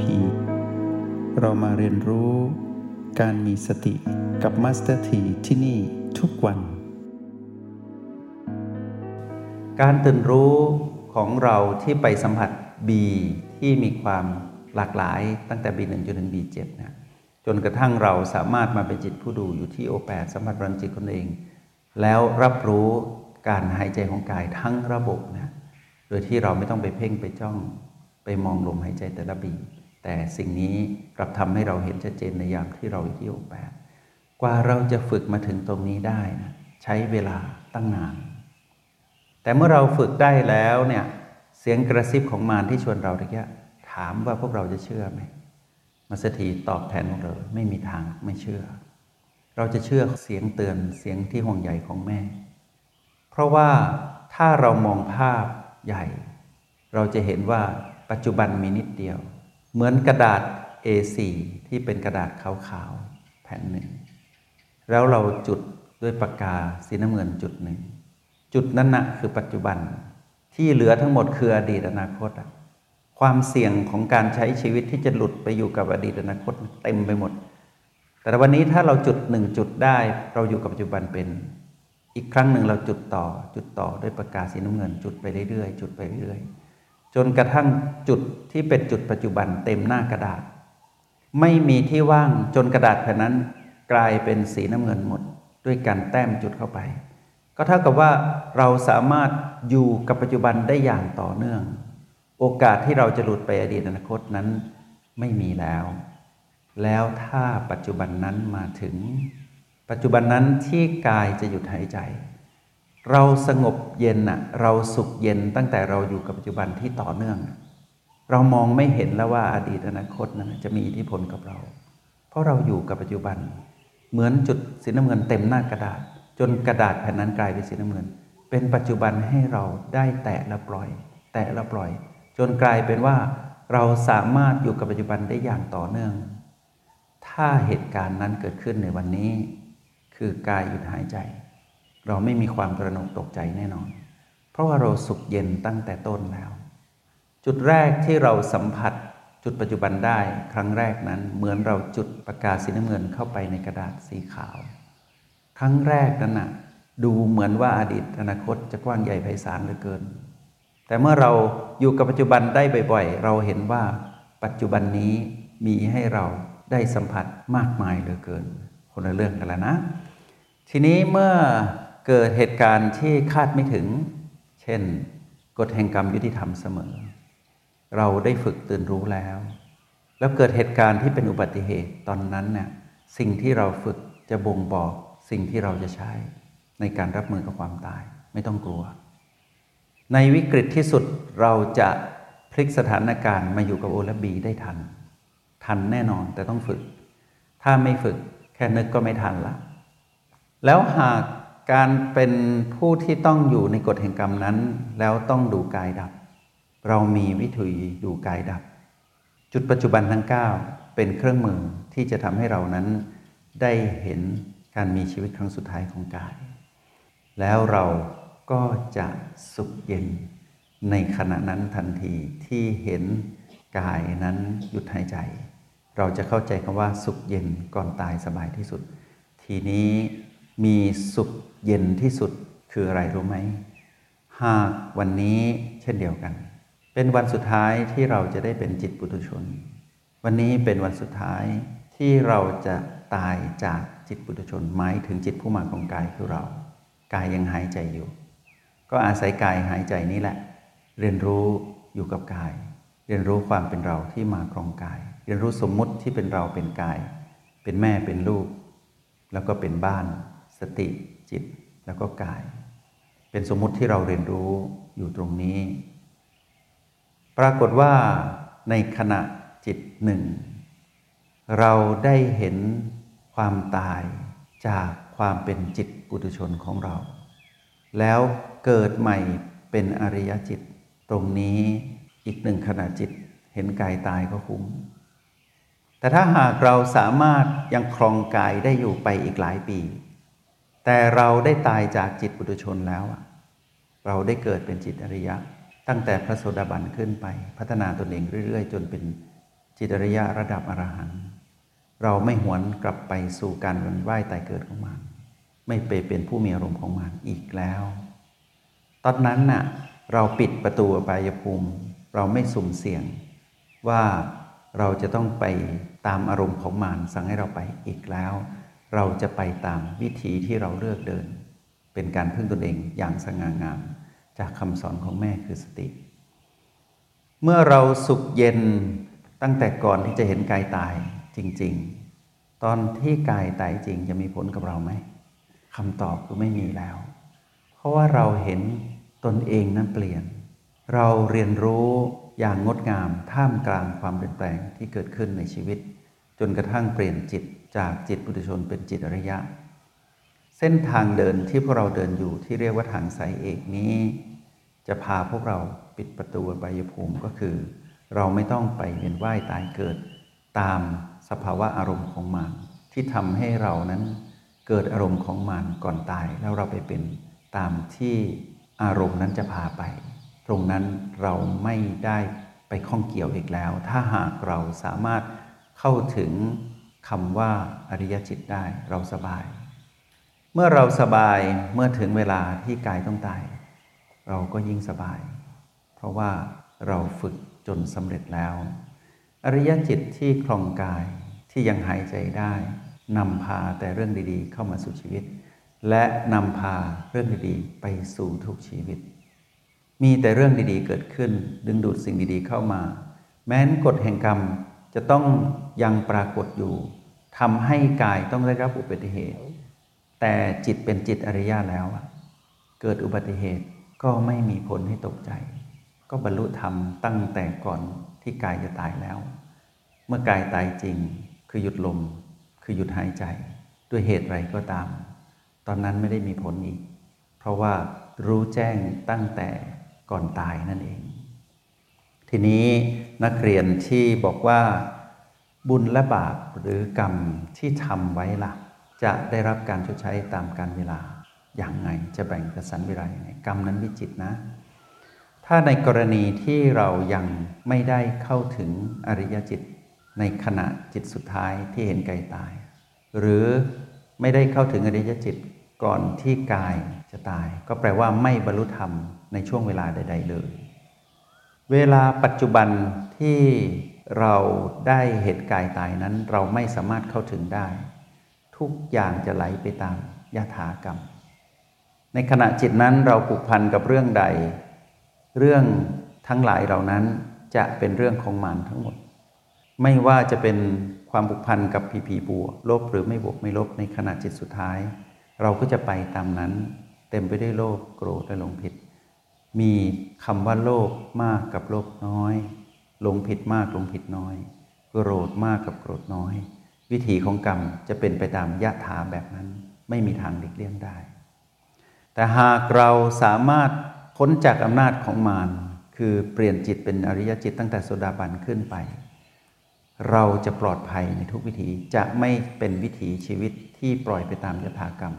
พี เรามาเรียนรู้การมีสติกับ Master T ที่นี่ทุกวัน การตื่นรู้ของเราที่ไปสัมผัส B ที่มีความหลากหลายตั้งแต่ B1 จนถึง B7 นะจนกระทั่งเราสามารถมาเป็นจิตผู้ดูอยู่ที่ O8 สัมผัสพลังจิตตนเอง แล้วรับรู้การหายใจของกายทั้งระบบนะโดยที่เราไม่ต้องไปเพ่งไปจ้องไปมองลมหายใจแต่ละบี แต่สิ่งนี้กลับทำให้เราเห็นชัดเจนในยามที่เราอยู่ที่ O8 กว่าเราจะฝึกมาถึงตรงนี้ได้นะใช้เวลาตั้งนาน แต่เมื่อเราฝึกได้แล้วเนี่ยเสียงกระซิบของมารที่ชวนเราตะกี้ถามว่าพวกเราจะเชื่อไหมมาสถีตอบแทนพวกเราไม่มีทางไม่เชื่อ เราจะเชื่อเสียงเตือนเสียงที่ห่วงใยของแม่ เพราะว่าถ้าเรามองภาพใหญ่ เราจะเห็นว่าปัจจุบันมีนิดเดียว เหมือนกระดาษ A4 ที่เป็นกระดาษขาวๆแผ่นหนึ่ง แล้วเราจุดด้วยปากกาสีน้ำเงินจุดหนึ่ง จุดนั้นนะคือปัจจุบันที่เหลือทั้งหมดคืออดีตอนาคตอะความเสี่ยงของการใช้ชีวิตที่จะหลุดไปอยู่กับอดีตอนาคตเต็มไปหมด แต่วันนี้ถ้าเราจุดหนึ่งจุดได้ เราอยู่กับปัจจุบันเป็น อีกครั้งหนึ่งเราจุดต่อจุดต่อด้วยปากกาสีน้ำเงิน จุดไปเรื่อยๆจุดไปเรื่อยๆ จนกระทั่งจุดที่เป็นจุดปัจจุบันเต็มหน้ากระดาษ ไม่มีที่ว่างจนกระดาษแผ่นนั้น กลายเป็นสีน้ำเงินหมด ด้วยการแต้มจุดเข้าไป ก็เท่ากับว่าเราสามารถอยู่กับปัจจุบันได้อย่างต่อเนื่อง โอกาสที่เราจะหลุดไปอดีตอนาคตนั้นไม่มีแล้ว แล้วถ้าปัจจุบันนั้นมาถึง ปัจจุบันนั้นที่กายจะหยุดหายใจ เราสงบเย็นน่ะเราสุขเย็นตั้งแต่เราอยู่กับปัจจุบันที่ต่อเนื่อง เรามองไม่เห็นแล้วว่าอดีตอนาคตนั้นจะมีอิทธิพลกับเรา เพราะเราอยู่กับปัจจุบัน เหมือนจุดสีน้ำเงินเต็มหน้ากระดาษ จนกระดาษแผ่นนั้นกลายเป็นสีน้ำเงิน เป็นปัจจุบันให้เราได้แตะและปล่อย แตะและปล่อย จนกลายเป็นว่า เราสามารถอยู่กับปัจจุบันได้อย่างต่อเนื่อง ถ้าเหตุการณ์นั้นเกิดขึ้นในวันนี้ คือกายหยุดหายใจ เราไม่มีความตระหนกตกใจแน่นอน เพราะว่าเราสุขเย็นตั้งแต่ต้นแล้ว จุดแรกที่เราสัมผัสจุดปัจจุบันได้ครั้งแรกนั้นเหมือนเราจุดปากกาสีน้ำเงินเข้าไปในกระดาษสีขาว ครั้งแรกนั้นน่ะดูเหมือนว่าอดีตอนาคตจะกว้างใหญ่ไพศาลเหลือเกิน แต่เมื่อเราอยู่กับปัจจุบันได้บ่อยๆ เราเห็นว่าปัจจุบันนี้มีให้เราได้สัมผัสมากมายเหลือเกิน คนละเรื่องกันแล้วนะ ทีนี้เมื่อ เกิดเหตุการณ์ที่คาดไม่ถึง เช่น กฎแห่งกรรมยุติธรรมเสมอ เราได้ฝึกตื่นรู้แล้ว แล้วเกิดเหตุการณ์ที่เป็นอุบัติเหตุตอนนั้นเนี่ยสิ่งที่เราฝึกจะบ่งบอกสิ่งที่เราจะใช้ ในการรับมือกับความตายไม่ต้องกลัว ในวิกฤตที่สุดเราจะพลิกสถานการณ์มาอยู่กับโอและบีได้ทัน ทันแน่นอนแต่ต้องฝึก ถ้าไม่ฝึกแค่นึกก็ไม่ทันละ แล้วหาก การเป็นผู้ที่ต้องอยู่ในกฎแห่งกรรมนั้น แล้วต้องดูกายดับ เรามีวิธีดูกายดับ จุดปัจจุบันทั้ง 9 เป็นเครื่องมือที่จะทำให้เรานั้นได้เห็นการมีชีวิตครั้งสุดท้ายของกาย แล้วเราก็จะสุขเย็นในขณะนั้นทันทีที่เห็นกายนั้นหยุดหายใจ เราจะเข้าใจคำว่าสุขเย็นก่อนตายสบายที่สุด ทีนี้ มีสุขเย็นที่สุดคืออะไรรู้ไหม หากวันนี้เช่นเดียวกัน เป็นวันสุดท้ายที่เราจะได้เป็นจิตปุถุชน วันนี้เป็นวันสุดท้ายที่เราจะตายจากจิตปุถุชนหมายถึงจิตผู้มาของกายคือเรา กายยังหายใจอยู่ ก็อาศัยกายหายใจนี้แหละ เรียนรู้อยู่กับกาย เรียนรู้ความเป็นเราที่มาครองกาย เรียนรู้สมมุติที่เป็นเราเป็นกาย เป็นแม่เป็นลูก แล้วก็เป็นบ้าน สติจิตแล้วก็กาย เป็นสมมุติที่เราเรียนรู้อยู่ตรงนี้ ปรากฏว่าในขณะจิตหนึ่ง เราได้เห็นความตายจากความเป็นจิตปุถุชนของเรา แล้วเกิดใหม่เป็นอริยจิต ตรงนี้อีกหนึ่งขณะจิตเห็นกายตายก็คุ้ม แต่ถ้าหากเราสามารถยังครองกายได้อยู่ไปอีกหลายปี แต่เราได้ตายจากจิตปุถุชนแล้วเราได้เกิดเป็นจิตอริยะ ตั้งแต่พระโสดาบันขึ้นไป พัฒนาตนเองเรื่อย ๆ จนเป็นจิตอริยะระดับอรหันต์เราไม่หวนกลับไปสู่การวนว่ายตายเกิดของมัน ไม่ไปเป็นผู้มีอารมณ์ของมันอีกแล้ว ตอนนั้นน่ะเราปิดประตูอบายภูมิ เราไม่สุ่มเสี่ยงว่าเราจะต้องไปตามอารมณ์ของมารสั่งให้เราไปอีกแล้ว เราจะไปตามวิถีที่เราเลือกเดิน เป็นการพึ่งตนเองอย่างสง่างาม จากคำสอนของแม่คือสติ เมื่อเราสุขเย็นตั้งแต่ก่อนที่จะเห็นกายตายจริง ๆ ตอนที่กายตายจริงจะมีผลกับเราไหมคำตอบคือไม่มีแล้ว เพราะว่าเราเห็นตนเองนั้นเปลี่ยน เราเรียนรู้อย่างงดงามท่ามกลางความเปลี่ยนแปลงที่เกิดขึ้นในชีวิต จนกระทั่งเปลี่ยนจิต จากจิตปุถุชนเป็นจิตอริยะ เส้นทางเดินที่พวกเราเดินอยู่ที่เรียกว่าทางสายเอกนี้ จะพาพวกเราปิดประตูใบยภูมิก็คือ เราไม่ต้องไปเวียนว่ายตายเกิดตามสภาวะอารมณ์ของมันที่ทำให้เรานั้นเกิดอารมณ์ของมันก่อนตาย แล้วเราไปเป็นตามที่อารมณ์นั้นจะพาไป ตรงนั้นเราไม่ได้ไปข้องเกี่ยวอีกแล้ว ถ้าหากเราสามารถเข้าถึง คำว่าอริยจิตได้เราสบาย เมื่อเราสบายเมื่อถึงเวลาที่กายต้องตาย เราก็ยิ่งสบาย เพราะว่าเราฝึกจนสำเร็จแล้ว อริยจิตที่คลองกายที่ยังหายใจได้นำพาแต่เรื่องดีๆ เข้ามาสู่ชีวิต และนำพาเรื่องดีๆ ไปสู่ทุกชีวิต มีแต่เรื่องดีๆเกิดขึ้น ดึงดูดสิ่งดีๆเข้ามา แม้นกฎแห่งกรรม จะต้องยังปรากฏอยู่ทำให้กายต้องได้รับอุบัติเหตุ แต่จิตเป็นจิตอริยะแล้ว เกิดอุบัติเหตุก็ไม่มีผลให้ตกใจ ก็บรรลุธรรมตั้งแต่ก่อนที่กายจะตายแล้ว เมื่อกายตายจริง คือหยุดลม คือหยุดหายใจ ด้วยเหตุไรก็ตาม ตอนนั้นไม่ได้มีผลอีก เพราะว่ารู้แจ้งตั้งแต่ก่อนตายนั่นเอง ทีนี้นักเรียนที่บอกว่าบุญและบาปหรือกรรมที่ทำไว้ละ่ะ จะได้รับการชดใช้ตามการเวลาอย่างไงจะแบ่งกระสันเวลาอย่างไงกรรมนั้นวิจิตนะ ถ้าในกรณีที่เรายังไม่ได้เข้าถึงอริยจิต ในขณะจิตสุดท้ายที่เห็นกายตาย หรือไม่ได้เข้าถึงอริยจิตก่อนที่กายจะตาย ก็แปลว่าไม่บรรลุธรรมในช่วงเวลาใด ๆ เลย เวลาปัจจุบันที่เราได้เห็นกายตายนั้น เราไม่สามารถเข้าถึงได้ ทุกอย่างจะไหลไปตามยถากรรม ในขณะจิตนั้นเราผูกพันกับเรื่องใด เรื่องทั้งหลายเหล่านั้นจะเป็นเรื่องของมันทั้งหมด ไม่ว่าจะเป็นความผูกพันกับผีผีบวกลบหรือไม่บวกไม่ลบในขณะจิตสุดท้าย เราก็จะไปตามนั้น เต็มไปด้วยโลภโกรธและหลงผิด มีคำว่าโลภมากกับโลภน้อยหลงผิดมากหลงผิดน้อยโกรธมากกับโกรธน้อย วิถีของกรรมจะเป็นไปตามยะถาแบบนั้น ไม่มีทางหลีกเลี่ยงได้ แต่หากเราสามารถพ้นจากอำนาจของมารคือเปลี่ยนจิตเป็นอริยจิตตั้งแต่โสดาบันขึ้นไป เราจะปลอดภัยในทุกวิถีจะไม่เป็นวิถีชีวิตที่ปล่อยไปตามยถากรรม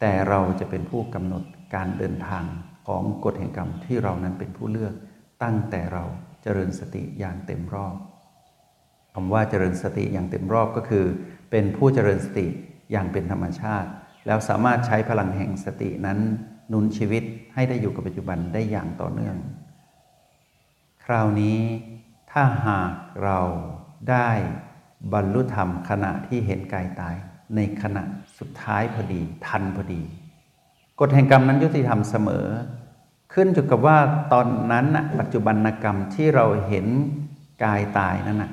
แต่เราจะเป็นผู้กำหนดการเดินทาง ของกฎแห่งกรรมที่เรานั้นเป็นผู้เลือก ตั้งแต่เราเจริญสติอย่างเต็มรอบคำว่าเจริญสติอย่างเต็มรอบก็คือ เป็นผู้เจริญสติอย่างเป็นธรรมชาติ แล้วสามารถใช้พลังแห่งสตินั้นนุนชีวิตให้ได้อยู่กับปัจจุบันได้อย่างต่อเนื่อง คราวนี้ถ้าหากเราได้บรรลุธรรมขณะที่เห็นกายตาย ในขณะสุดท้ายพอดี ทันพอดี กฎแห่งกรรมนั้นยุติธรรมเสมอ ขึ้นอยู่กับว่าตอนนั้นปัจจุบันกรรมที่เราเห็นกายตายนั้นนะ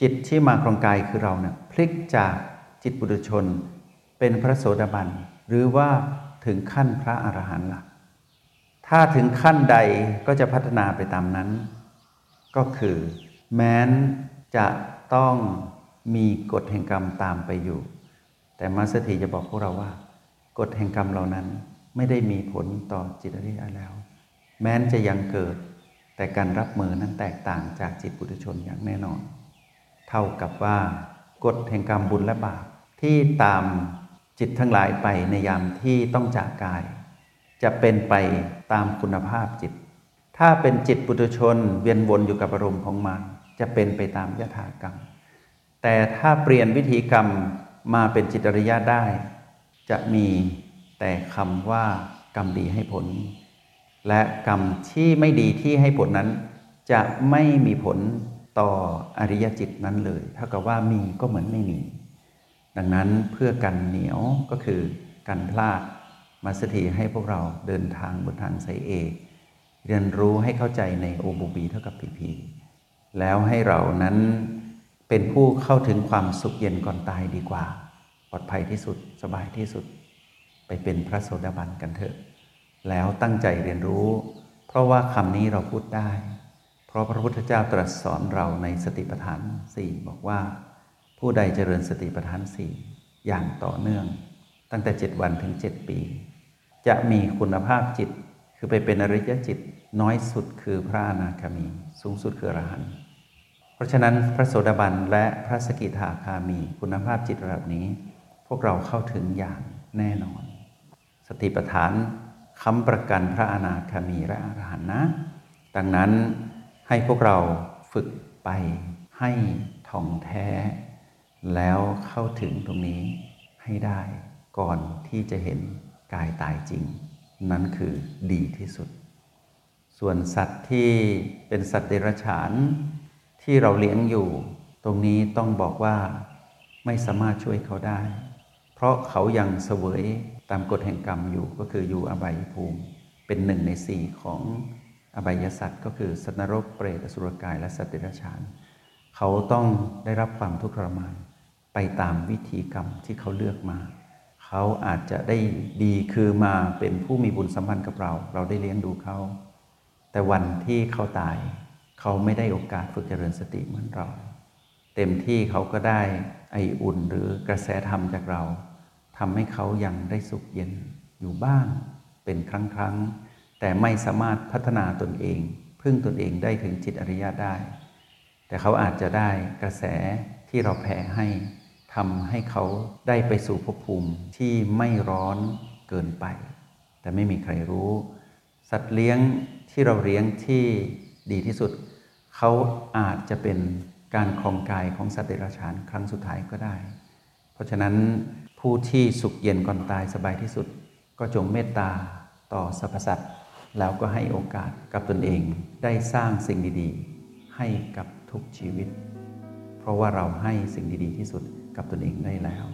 จิตที่มาครองกายคือเราเนะ่ยพลิกจากจิตบุตุชน เป็นพระโสดาบัน หรือว่าถึงขั้นพระอรหันต์ละ่ะ ถ้าถึงขั้นใดก็จะพัฒนาไปตามนั้น ก็คือแม้นจะต้องมีกฎแห่งกรรมตามไปอยู่ แต่มาสถีจะบอกพวกเราว่า กฎแห่งกรรมเหล่านั้น ไม่ได้มีผลต่อจิตอริยแล้ว แม้นจะยังเกิด แต่การรับมือนั้นแตกต่างจากจิตปุถุชนอย่างแน่นอน เท่ากับว่ากฎแห่งกรรมบุญและบาปที่ตามจิตทั้งหลายไปในยามที่ต้องจากกาย จะเป็นไปตามคุณภาพจิต ถ้าเป็นจิตปุถุชนเวียนวนอยู่กับอารมณ์ของมันจะเป็นไปตามยถากรรม แต่ถ้าเปลี่ยนวิธีกรรมมาเป็นจิตอริยะได้ จะมี แต่คำว่ากรรมดีให้ผล และกรรมที่ไม่ดีที่ให้ผลนั้น จะไม่มีผลต่ออริยจิตนั้นเลย เท่ากับว่ามีก็เหมือนไม่มี ดังนั้นเพื่อกันเหนียวก็คือกันพลาดมาสถีให้พวกเราเดินทางบนทางสายเอกเรียนรู้ให้เข้าใจในโอบูบีเท่ากับพีพีแล้วให้เรานั้นเป็นผู้เข้าถึงความสุขเย็นก่อนตายดีกว่า ปลอดภัยที่สุดสบายที่สุด ไปเป็นพระโสดาบันกันเถอะ แล้วตั้งใจเรียนรู้ เพราะว่าคำนี้เราพูดได้ เพราะพระพุทธเจ้าตรัสสอนเราในสติปัฏฐานสี่บอกว่า ผู้ใดเจริญสติปัฏฐานสี่อย่างต่อเนื่อง ตั้งแต่เจ็ดวันถึงเจ็ดปี จะมีคุณภาพจิต คือไปเป็นอริยจิตน้อยสุดคือพระอนาคามี สูงสุดคืออรหันต์เพราะฉะนั้นพระโสดาบันและพระสกิทาคามีคุณภาพจิตระดับนี้ พวกเราเข้าถึงอย่างแน่นอน สติปัฏฐานค้ำประกันพระอนาคามีและอรหันต์นะ ดังนั้นให้พวกเราฝึกไปให้ท่องแท้ แล้วเข้าถึงตรงนี้ให้ได้ก่อนที่จะเห็นกายตายจริง นั่นคือดีที่สุด ส่วนสัตว์ที่เป็นสัตว์เดรัจฉานที่เราเลี้ยงอยู่ ตรงนี้ต้องบอกว่าไม่สามารถช่วยเขาได้ เพราะเขายังเสวยตามกฎแห่งกรรมอยู่ก็คืออยู่อบายภูมิ เป็นหนึ่งในสี่ของอบายสัตว์ก็คือสัตว์นรกเปรตอสุรกายและสัตว์เดรัจฉาน เขาต้องได้รับความทุกข์ทรมานไปตามวิธีกรรมที่เขาเลือกมา เขาอาจจะได้ดีคือมาเป็นผู้มีบุญสัมพันธ์กับเรา เราได้เลี้ยงดูเขา แต่วันที่เขาตาย เขาไม่ได้โอกาสฝึกเจริญสติเหมือนเรา เต็มที่เขาก็ได้ไออุ่นหรือกระแสธรรมจากเราทำให้เขายังได้สุขเย็นอยู่บ้าง เป็นครั้งครั้งแต่ไม่สามารถพัฒนาตนเอง พึ่งตนเองได้ถึงจิตอริยะได้ แต่เขาอาจจะได้กระแสที่เราแผ่ให้ทำให้เขาได้ไปสู่ภพภูมิที่ไม่ร้อนเกินไป แต่ไม่มีใครรู้ สัตว์เลี้ยงที่เราเลี้ยงที่ดีที่สุด เขาอาจจะเป็น การคลองกายของสัตว์เดรัจฉานครั้งสุดท้ายก็ได้ เพราะฉะนั้นผู้ที่สุขเย็นก่อนตายสบายที่สุด ก็จงเมตตาต่อสรรพสัตว์แล้วก็ให้โอกาสกับตนเองได้สร้างสิ่งดีๆ ให้กับทุกชีวิต เพราะว่าเราให้สิ่งดีๆ ที่สุดกับตนเองได้แล้ว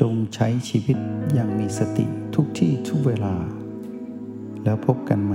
จงใช้ชีวิตอย่างมีสติทุกที่ทุกเวลา แล้วพบกันใหม่